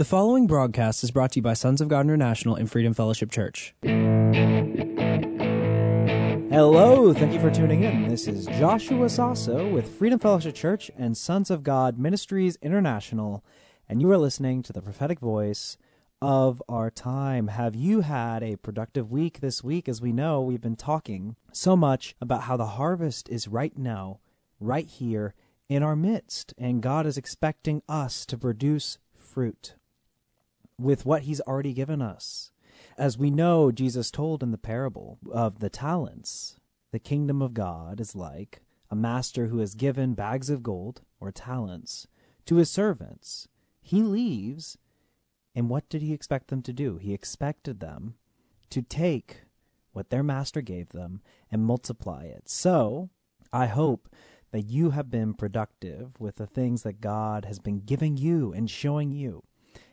The following broadcast is brought to you by Sons of God International and Freedom Fellowship Church. Hello, thank you for tuning in. This is Joshua Sasso with Freedom Fellowship Church and Sons of God Ministries International, and you are listening to the prophetic voice of our time. Have you had a productive week this week? As we know, we've been talking so much about how the harvest is right now, right here in our midst, and God is expecting us to produce fruit with what He's already given us. As we know, Jesus told in the parable of the talents, the kingdom of God is like a master who has given bags of gold or talents to his servants. He leaves, and what did he expect them to do? He expected them to take what their master gave them and multiply it. So, I hope that you have been productive with the things that God has been giving you and showing you.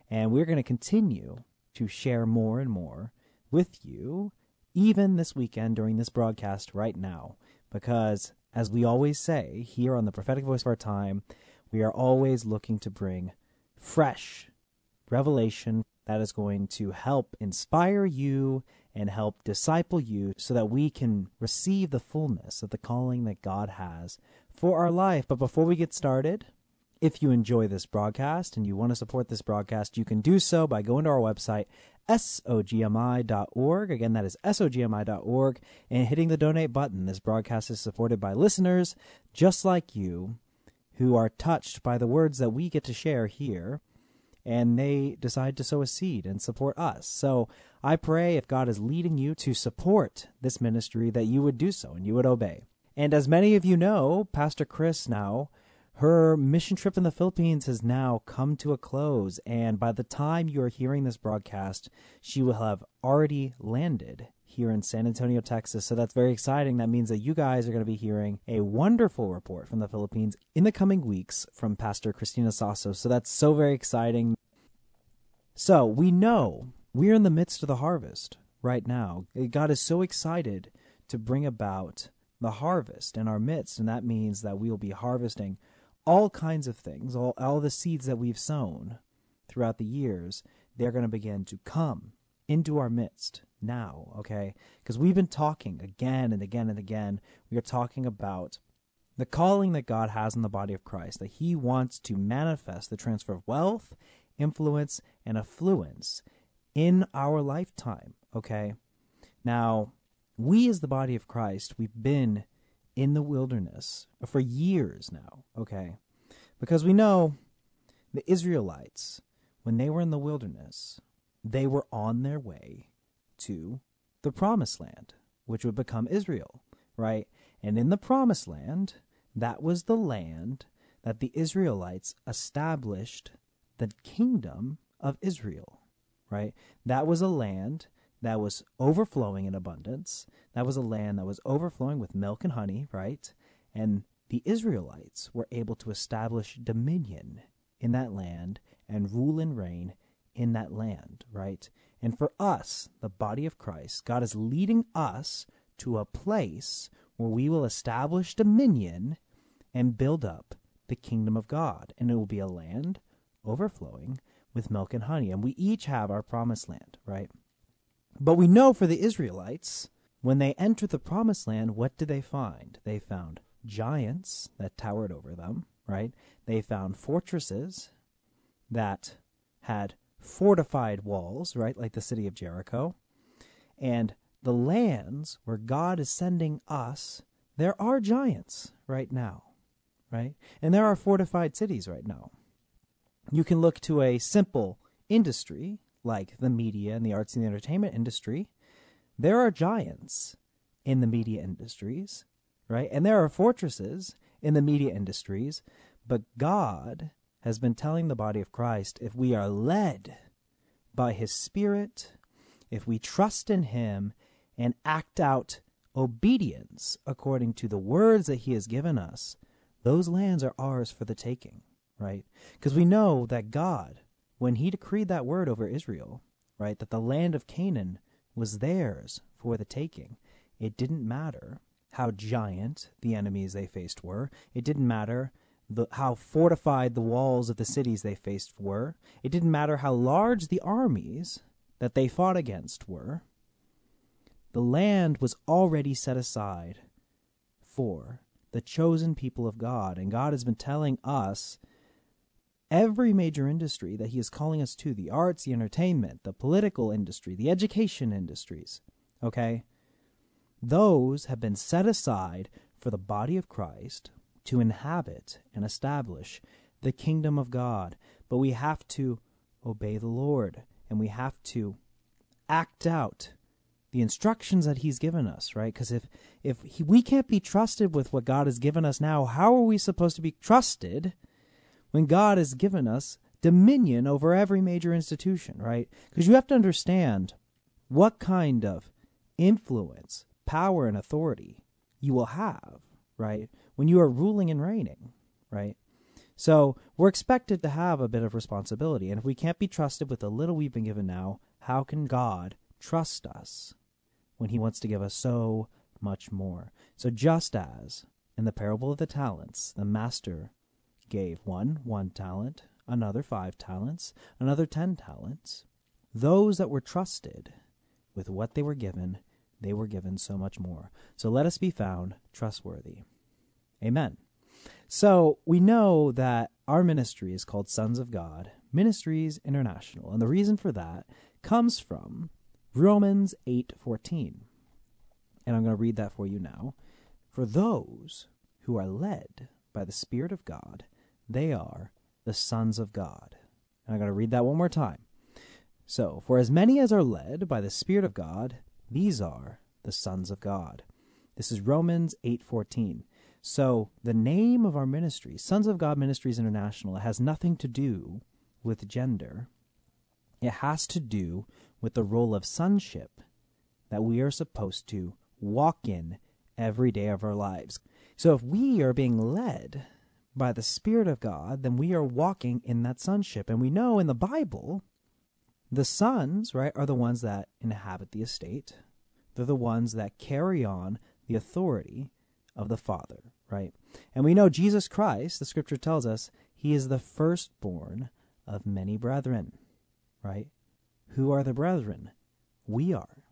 And we're going to continue to share more and more with you, even this weekend during this broadcast right now. Because, as we always say here on the prophetic voice of our time, we are always looking to bring fresh revelation that is going to help inspire you and help disciple you so that we can receive the fullness of the calling that God has for our life. But before we get started, if you enjoy this broadcast and you want to support this broadcast, you can do so by going to our website, sogmi.org. Again, that is sogmi.org, and hitting the donate button. This broadcast is supported by listeners just like you who are touched by the words that we get to share here, and they decide to sow a seed and support us. So I pray if God is leading you to support this ministry, that you would do so and you would obey. And as many of you know, Pastor Chris now her mission trip in the Philippines has now come to a close, and by the time you are hearing this broadcast, she will have already landed here in San Antonio, Texas. So that's very exciting. That means that you guys are going to be hearing a wonderful report from the Philippines in the coming weeks from Pastor Christina Sasso. So that's so very exciting. So we know we're in the midst of the harvest right now. God is so excited to bring about the harvest in our midst, and that means that we will be harvesting all kinds of things, all, all the seeds that we've sown throughout the years, they're going to begin to come into our midst now, okay? Because we've been talking again and again and again. We are talking about the calling that God has in the body of Christ, that He wants to manifest the transfer of wealth, influence, and affluence in our lifetime, okay? Now, we as the body of Christ, we've been in the wilderness for years now, okay? Because we know the Israelites, when they were in the wilderness, they were on their way to the promised land, which would become Israel, right? And in the promised land, that was the land that the Israelites established the kingdom of Israel, right? That was a land that was overflowing in abundance. That was a land that was overflowing with milk and honey, right? And the Israelites were able to establish dominion in that land and rule and reign in that land, right? And for us, the body of Christ, God is leading us to a place where we will establish dominion and build up the kingdom of God. And it will be a land overflowing with milk and honey. And we each have our promised land, right? But we know for the Israelites, when they entered the promised land, what did they find? They found giants that towered over them, right? They found fortresses that had fortified walls, right? Like the city of Jericho. And the lands where God is sending us, there are giants right now, right? And there are fortified cities right now. You can look to a simple industry like the media and the arts and the entertainment industry, there are giants in the media industries, right? And there are fortresses in the media industries, but God has been telling the body of Christ if we are led by his spirit, if we trust in him and act out obedience according to the words that he has given us, those lands are ours for the taking, right? Because we know that God when he decreed that word over Israel, right, that the land of Canaan was theirs for the taking, it didn't matter how giant the enemies they faced were. It didn't matter the, how fortified the walls of the cities they faced were. It didn't matter how large the armies that they fought against were. The land was already set aside for the chosen people of God. And God has been telling us every major industry that He is calling us to the arts, the entertainment, the political industry, the education industries. Okay? Those have been set aside for the body of Christ to inhabit and establish the kingdom of God. But we have to obey the Lord and we have to act out the instructions that he's given us, right? Because if if he, we can't be trusted with what God has given us now, how are we supposed to be trusted when God has given us dominion over every major institution, right? Because you have to understand what kind of influence, power, and authority you will have, right? When you are ruling and reigning, right? So we're expected to have a bit of responsibility. And if we can't be trusted with the little we've been given now, how can God trust us when he wants to give us so much more? So just as in the parable of the talents, the master gave one one talent, another five talents, another ten talents, those that were trusted with what they were given, they were given so much more. So let us be found trustworthy. Amen. So we know that our ministry is called Sons of God, Ministries International, and the reason for that comes from Romans 8:14. And I'm going to read that for you now. For those who are led by the Spirit of God, they are the sons of God. And I'm going to read that one more time. So, for as many as are led by the Spirit of God, these are the sons of God. This is Romans 8:14. So, the name of our ministry, Sons of God Ministries International, has nothing to do with gender. It has to do with the role of sonship that we are supposed to walk in every day of our lives. So if we are being led by the Spirit of God, then we are walking in that sonship. And we know in the Bible, the sons, right, are the ones that inhabit the estate. They're the ones that carry on the authority of the Father, right? And we know Jesus Christ, the scripture tells us, he is the firstborn of many brethren, right? Who are the brethren? We are.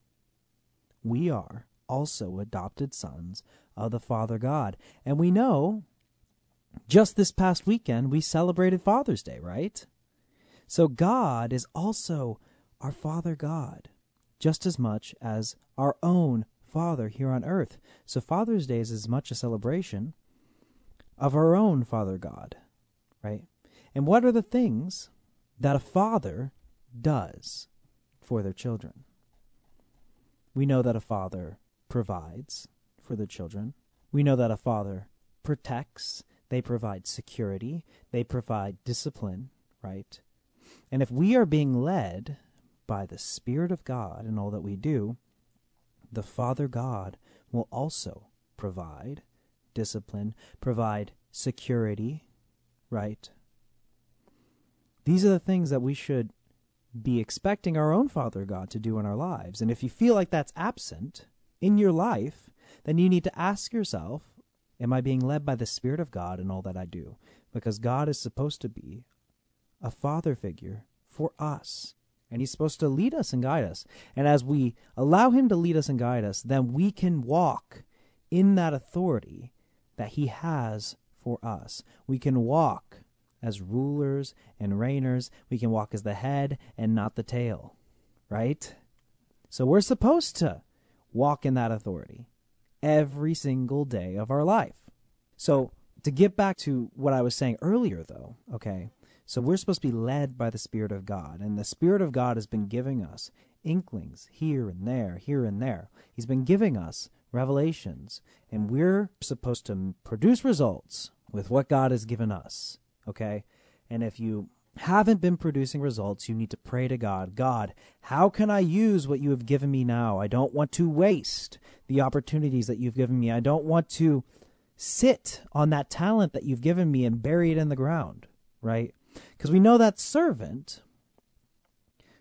We are also adopted sons of the Father God. And we know just this past weekend we celebrated Father's Day, right? So God is also our Father God, just as much as our own Father here on earth. So Father's Day is as much a celebration of our own Father God, right? And what are the things that a father does for their children. We know that a father provides for their children. We know that a father protects, they provide security, they provide discipline, right? And if we are being led by the Spirit of God in all that we do, the Father God will also provide discipline, provide security, right? These are the things that we should be expecting our own Father God to do in our lives. And if you feel like that's absent in your life, then you need to ask yourself, Am I being led by the Spirit of God in all that I do? Because God is supposed to be a father figure for us. And He's supposed to lead us and guide us. And as we allow Him to lead us and guide us, then we can walk in that authority that He has for us. We can walk as rulers and reigners. We can walk as the head and not the tail, right? So we're supposed to walk in that authority every single day of our life. So to get back to what I was saying earlier, though, okay, so we're supposed to be led by the Spirit of God, and the Spirit of God has been giving us inklings here and there, here and there. He's been giving us revelations, and we're supposed to produce results with what God has given us. Okay? And if you haven't been producing results, you need to pray to God God, how can I use what you have given me now? I don't want to waste the opportunities that you've given me. I don't want to sit on that talent that you've given me and bury it in the ground, right? Because we know that servant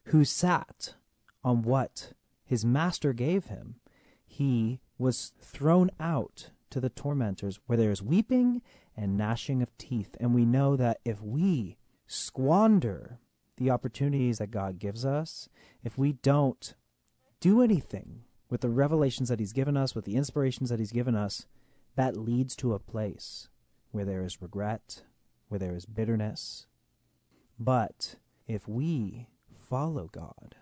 who sat on what his master gave him, he was thrown out to the tormentors where there is weeping and gnashing of teeth. And we know that if we squander the opportunities that God gives us, if we don't do anything with the revelations that He's given us, with the inspirations that He's given us, that leads to a place where there is regret, where there is bitterness. But if we follow God,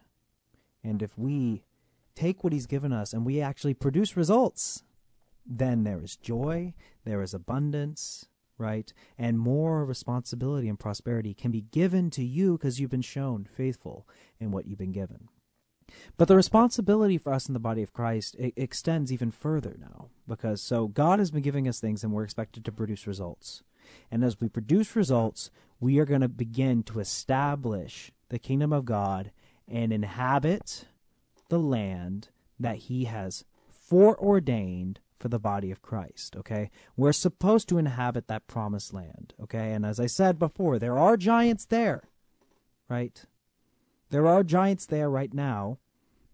and if we take what He's given us and we actually produce results, then there is joy, there is abundance, right? And more responsibility and prosperity can be given to you because you've been shown faithful in what you've been given. But the responsibility for us in the body of Christ extends even further now because so God has been giving us things and we're expected to produce results. And as we produce results, we are going to begin to establish the kingdom of God and inhabit the land that he has foreordained for the body of Christ, okay? We're supposed to inhabit that promised land, okay? And as I said before, there are giants there, right? There are giants there right now.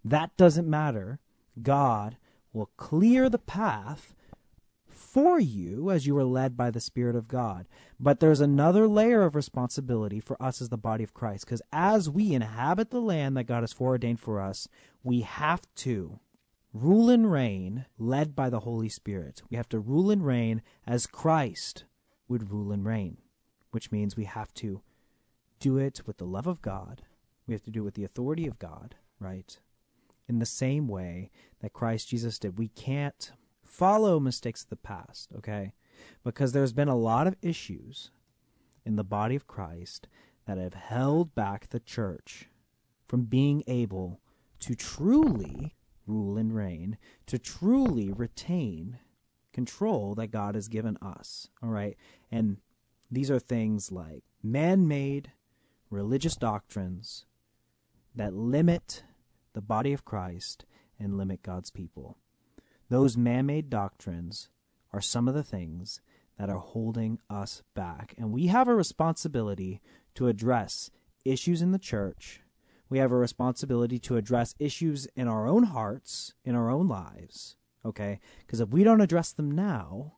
That doesn't matter. God will clear the path for you as you are led by the Spirit of God. But there's another layer of responsibility for us as the body of Christ, because as we inhabit the land that God has foreordained for us, we have to rule and reign led by the Holy Spirit. We have to rule and reign as Christ would rule and reign, which means we have to do it with the love of God. We have to do it with the authority of God, right? In the same way that Christ Jesus did. We can't follow mistakes of the past, okay? Because there's been a lot of issues in the body of Christ that have held back the church from being able to truly rule and reign, to truly retain control that God has given us, all right? And these are things like man made religious doctrines that limit the body of Christ and limit God's people. Those man made doctrines are some of the things that are holding us back. And we have a responsibility to address issues in the church. We have a responsibility to address issues in our own hearts, in our own lives. Okay? Because if we don't address them now,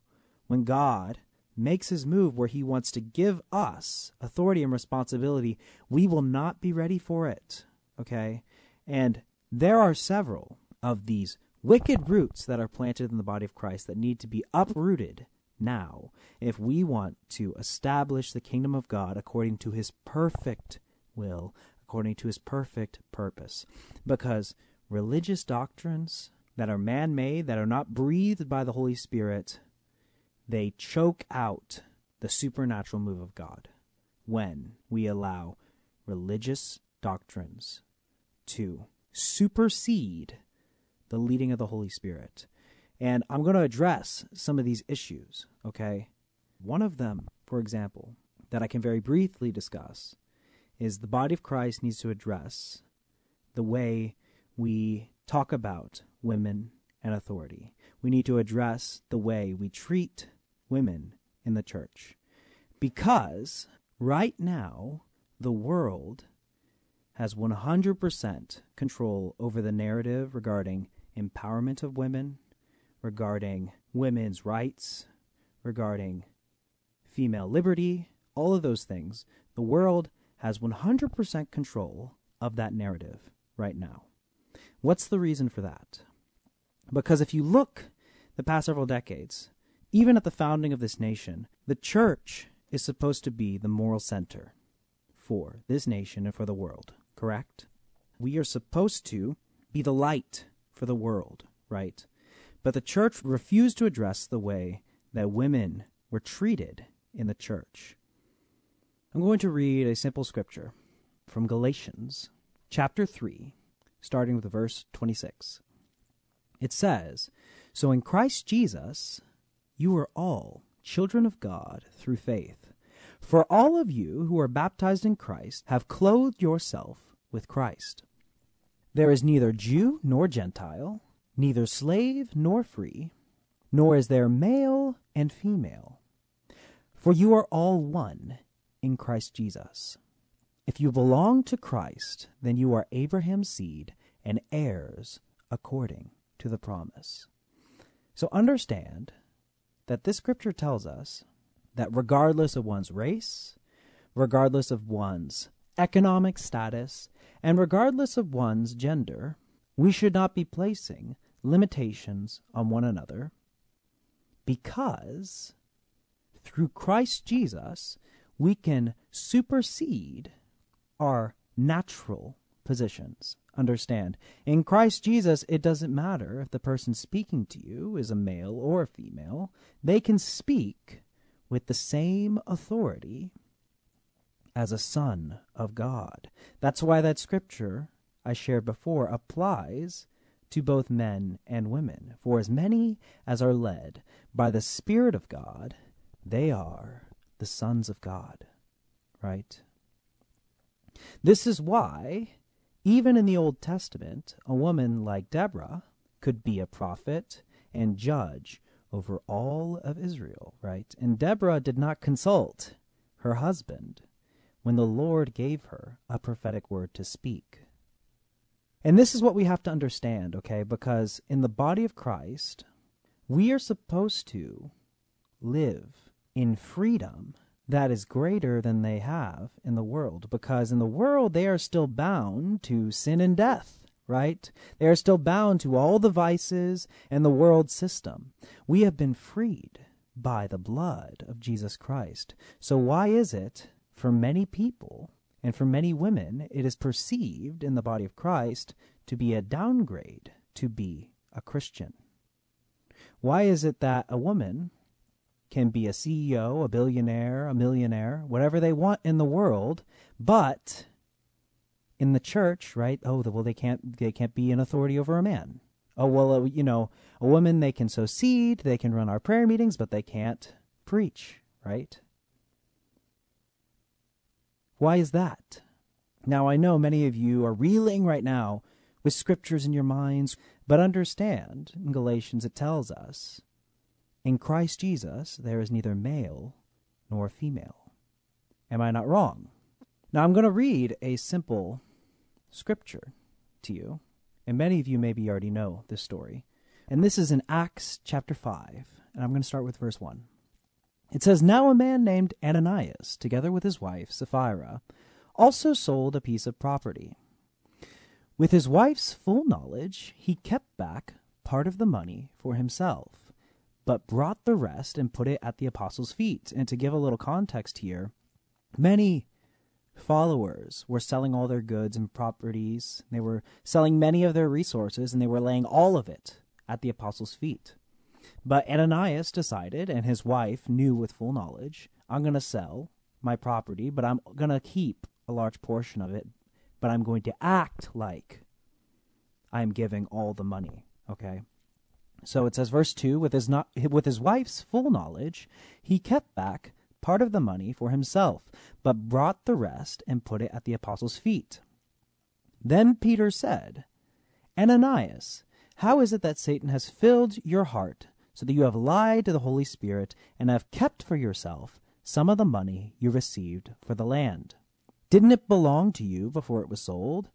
when God makes his move where he wants to give us authority and responsibility, we will not be ready for it. Okay? And there are several of these wicked roots that are planted in the body of Christ that need to be uprooted now if we want to establish the kingdom of God according to his perfect will, according to his perfect purpose. Because religious doctrines that are man made, that are not breathed by the Holy Spirit, they choke out the supernatural move of God when we allow religious doctrines to supersede the leading of the Holy Spirit. And I'm going to address some of these issues, okay? One of them, for example, that I can very briefly discuss is the body of Christ needs to address the way we talk about women and authority. We need to address the way we treat women in the church. Because right now, the world has 100% control over the narrative regarding empowerment of women, regarding women's rights, regarding female liberty, all of those things. The world has 100% control of that narrative right now. What's the reason for that? Because if you look the past several decades, even at the founding of this nation, the church is supposed to be the moral center for this nation and for the world, correct? We are supposed to be the light for the world, right? But the church refused to address the way that women were treated in the church. I'm going to read a simple scripture from Galatians chapter 3, starting with verse 26. It says, So in Christ Jesus, you are all children of God through faith. For all of you who are baptized in Christ have clothed yourself with Christ. There is neither Jew nor Gentile, neither slave nor free, nor is there male and female. For you are all one in Christ Jesus. If you belong to Christ, then you are Abraham's seed and heirs according to the promise. So understand that this scripture tells us that regardless of one's race, regardless of one's economic status, and regardless of one's gender, we should not be placing limitations on one another because through Christ Jesus we can supersede our natural positions. Understand, in Christ Jesus, it doesn't matter if the person speaking to you is a male or a female, they can speak with the same authority as a son of God. That's why that scripture I shared before applies to both men and women. For as many as are led by the Spirit of God, they are the sons of God. Right? This is why, even in the Old Testament, a woman like Deborah could be a prophet and judge over all of Israel, right? And Deborah did not consult her husband when the Lord gave her a prophetic word to speak. And this is what we have to understand, okay? Because in the body of Christ, we are supposed to live in freedom that is greater than they have in the world. Because in the world, they are still bound to sin and death, right? They are still bound to all the vices and the world system. We have been freed by the blood of Jesus Christ. So, why is it for many people and for many women, it is perceived in the body of Christ to be a downgrade to be a Christian? Why is it that a woman can be a CEO, a billionaire, a millionaire, whatever they want in the world, but in the church, right? Oh, well, they can't they can't be an authority over a man. Oh, well, uh, you know, a woman they can sow seed, they can run our prayer meetings, but they can't preach, right? Why is that? Now, I know many of you are reeling right now with scriptures in your minds, but understand in Galatians it tells us in Christ Jesus, there is neither male nor female. Am I not wrong? Now, I'm going to read a simple scripture to you, and many of you maybe already know this story. And this is in Acts chapter 5, and I'm going to start with verse 1. It says, Now a man named Ananias, together with his wife Sapphira, also sold a piece of property. With his wife's full knowledge, he kept back part of the money for himself but brought the rest and put it at the apostles' feet. And to give a little context here, many followers were selling all their goods and properties. They were selling many of their resources, and they were laying all of it at the apostles' feet. But Ananias decided, and his wife knew with full knowledge, I'm going to sell my property, but I'm going to keep a large portion of it, but I'm going to act like I'm giving all the money. Okay? So it says, verse 2 with his, not, with his wife's full knowledge, he kept back part of the money for himself, but brought the rest and put it at the apostles' feet. Then Peter said, Ananias, how is it that Satan has filled your heart so that you have lied to the Holy Spirit and have kept for yourself some of the money you received for the land? Didn't it belong to you before it was sold?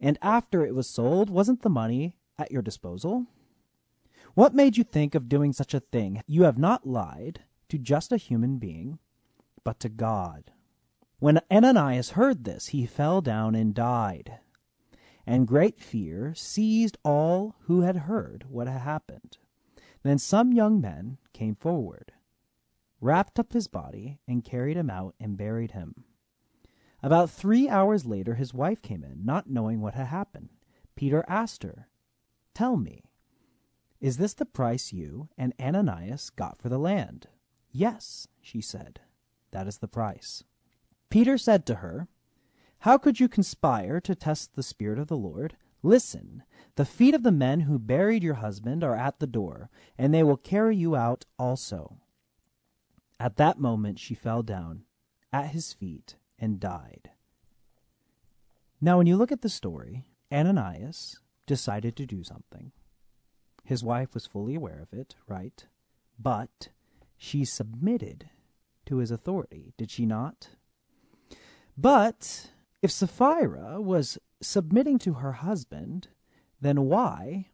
And after it was sold, wasn't the money at your disposal? What made you think of doing such a thing? You have not lied to just a human being, but to God. When Ananias heard this, he fell down and died. And great fear seized all who had heard what had happened. Then some young men came forward, wrapped up his body, and carried him out and buried him. About three hours later, his wife came in, not knowing what had happened. Peter asked her, Tell me, is this the price you and Ananias got for the land? Yes, she said. That is the price. Peter said to her, How could you conspire to test the Spirit of the Lord? Listen, the feet of the men who buried your husband are at the door, and they will carry you out also. At that moment she fell down at his feet and died. Now, when you look at the story, Ananias decided to do something. His wife was fully aware of it, right? But she submitted to his authority, did she not? But if Sapphira was submitting to her husband, then why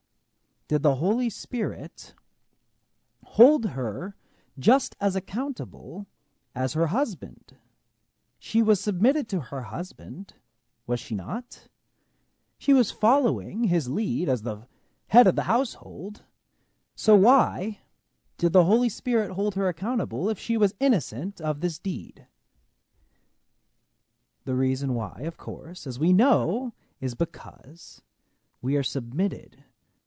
did the Holy Spirit hold her just as accountable as her husband. She was submitted to her husband, was she not? She was following his lead as the head of the household. So why did the Holy Spirit hold her accountable if she was innocent of this deed? The reason why, of course, as we know, is because we are submitted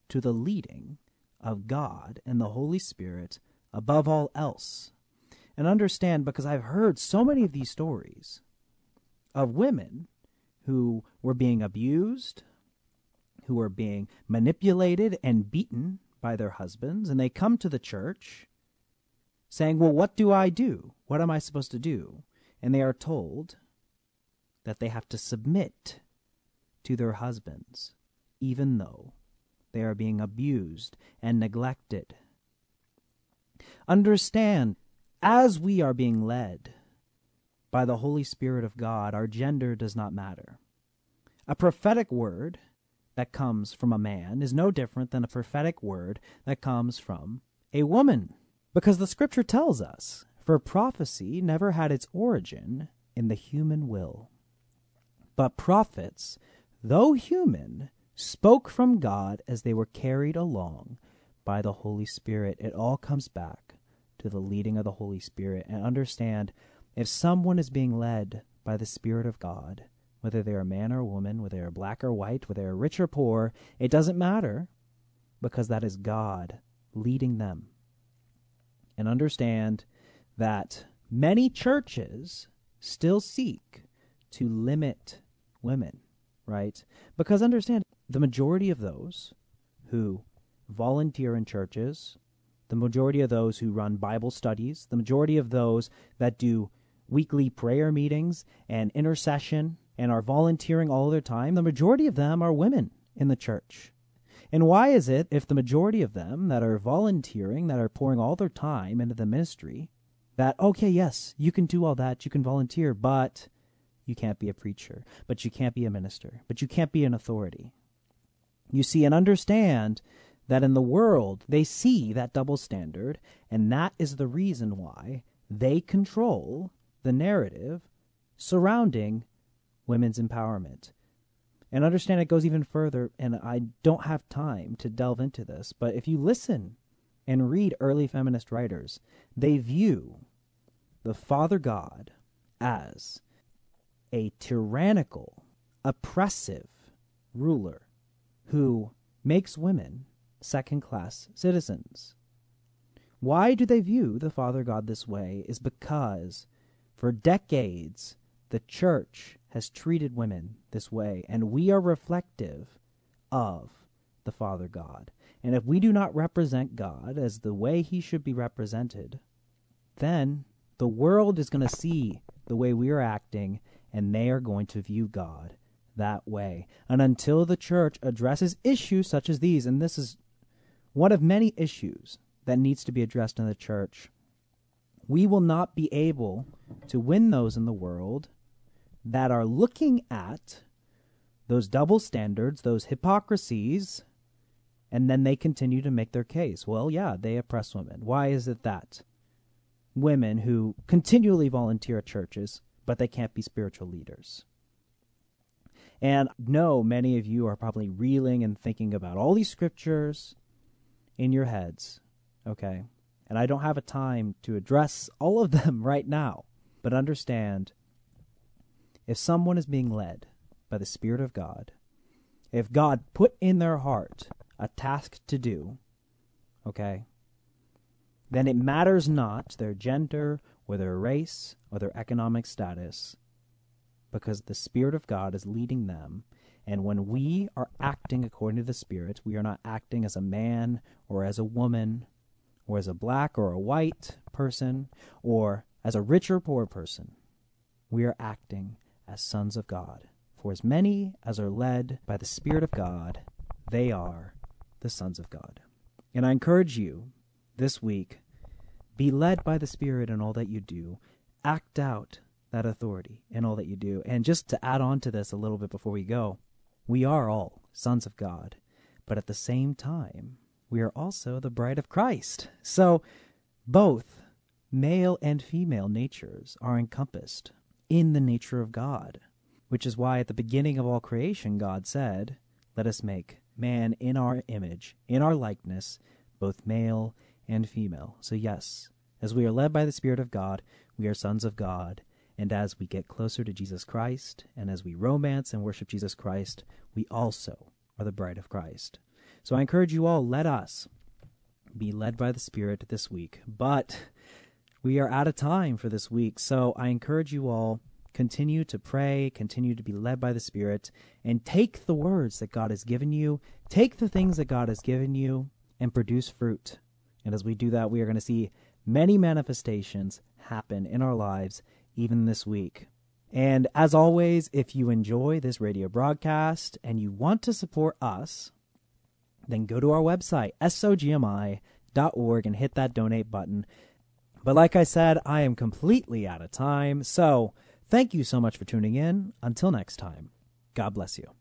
to the leading of God and the Holy Spirit above all else. And understand, because I've heard so many of these stories of women who were being abused, who are being manipulated and beaten by their husbands, and they come to the church saying, Well, what do I do? What am I supposed to do? And they are told that they have to submit to their husbands, even though they are being abused and neglected. Understand, as we are being led by the Holy Spirit of God, our gender does not matter. A prophetic word that comes from a man is no different than a prophetic word that comes from a woman. Because the scripture tells us, for prophecy never had its origin in the human will. But prophets, though human, spoke from God as they were carried along by the Holy Spirit. It all comes back to the leading of the Holy Spirit. And understand if someone is being led by the Spirit of God, whether they're a man or woman, whether they're black or white, whether they're rich or poor, it doesn't matter because that is God leading them. And understand that many churches still seek to limit women, right? Because understand, the majority of those who volunteer in churches, the majority of those who run Bible studies, the majority of those that do weekly prayer meetings and intercession and are volunteering all their time, the majority of them are women in the church. And why is it, if the majority of them that are volunteering, that are pouring all their time into the ministry, that, okay, yes, you can do all that, you can volunteer, but you can't be a preacher, but you can't be a minister, but you can't be an authority. You see and understand that in the world they see that double standard, and that is the reason why they control the narrative surrounding women's empowerment. And understand it goes even further, and I don't have time to delve into this, but if you listen and read early feminist writers, they view the Father God as a tyrannical, oppressive ruler who makes women second class citizens. Why do they view the Father God this way? Is because for decades the church has treated women this way, and we are reflective of the Father God. And if we do not represent God as the way he should be represented, then the world is going to see the way we are acting, and they are going to view God that way. And until the church addresses issues such as these, and this is one of many issues that needs to be addressed in the church, we will not be able to win those in the world that are looking at those double standards, those hypocrisies, and then they continue to make their case. Well, yeah, they oppress women. Why is it that women who continually volunteer at churches, but they can't be spiritual leaders? And know many of you are probably reeling and thinking about all these scriptures in your heads, okay? And I don't have a time to address all of them right now, but understand if someone is being led by the Spirit of God, if God put in their heart a task to do, okay, then it matters not their gender or their race or their economic status because the Spirit of God is leading them. And when we are acting according to the Spirit, we are not acting as a man or as a woman or as a black or a white person or as a rich or poor person. We are acting as sons of God. For as many as are led by the Spirit of God, they are the sons of God. And I encourage you this week be led by the Spirit in all that you do. Act out that authority in all that you do. And just to add on to this a little bit before we go, we are all sons of God, but at the same time, we are also the bride of Christ. So both male and female natures are encompassed in the nature of God, which is why at the beginning of all creation God said, Let us make man in our image, in our likeness, both male and female. So, yes, as we are led by the Spirit of God, we are sons of God. And as we get closer to Jesus Christ, and as we romance and worship Jesus Christ, we also are the bride of Christ. So I encourage you all, let us be led by the Spirit this week. But we are out of time for this week. So I encourage you all, continue to pray, continue to be led by the Spirit, and take the words that God has given you, take the things that God has given you, and produce fruit. And as we do that, we are going to see many manifestations happen in our lives even this week. And as always, if you enjoy this radio broadcast and you want to support us, then go to our website, sogmi.org, and hit that donate button. But like I said, I am completely out of time. So thank you so much for tuning in. Until next time, God bless you.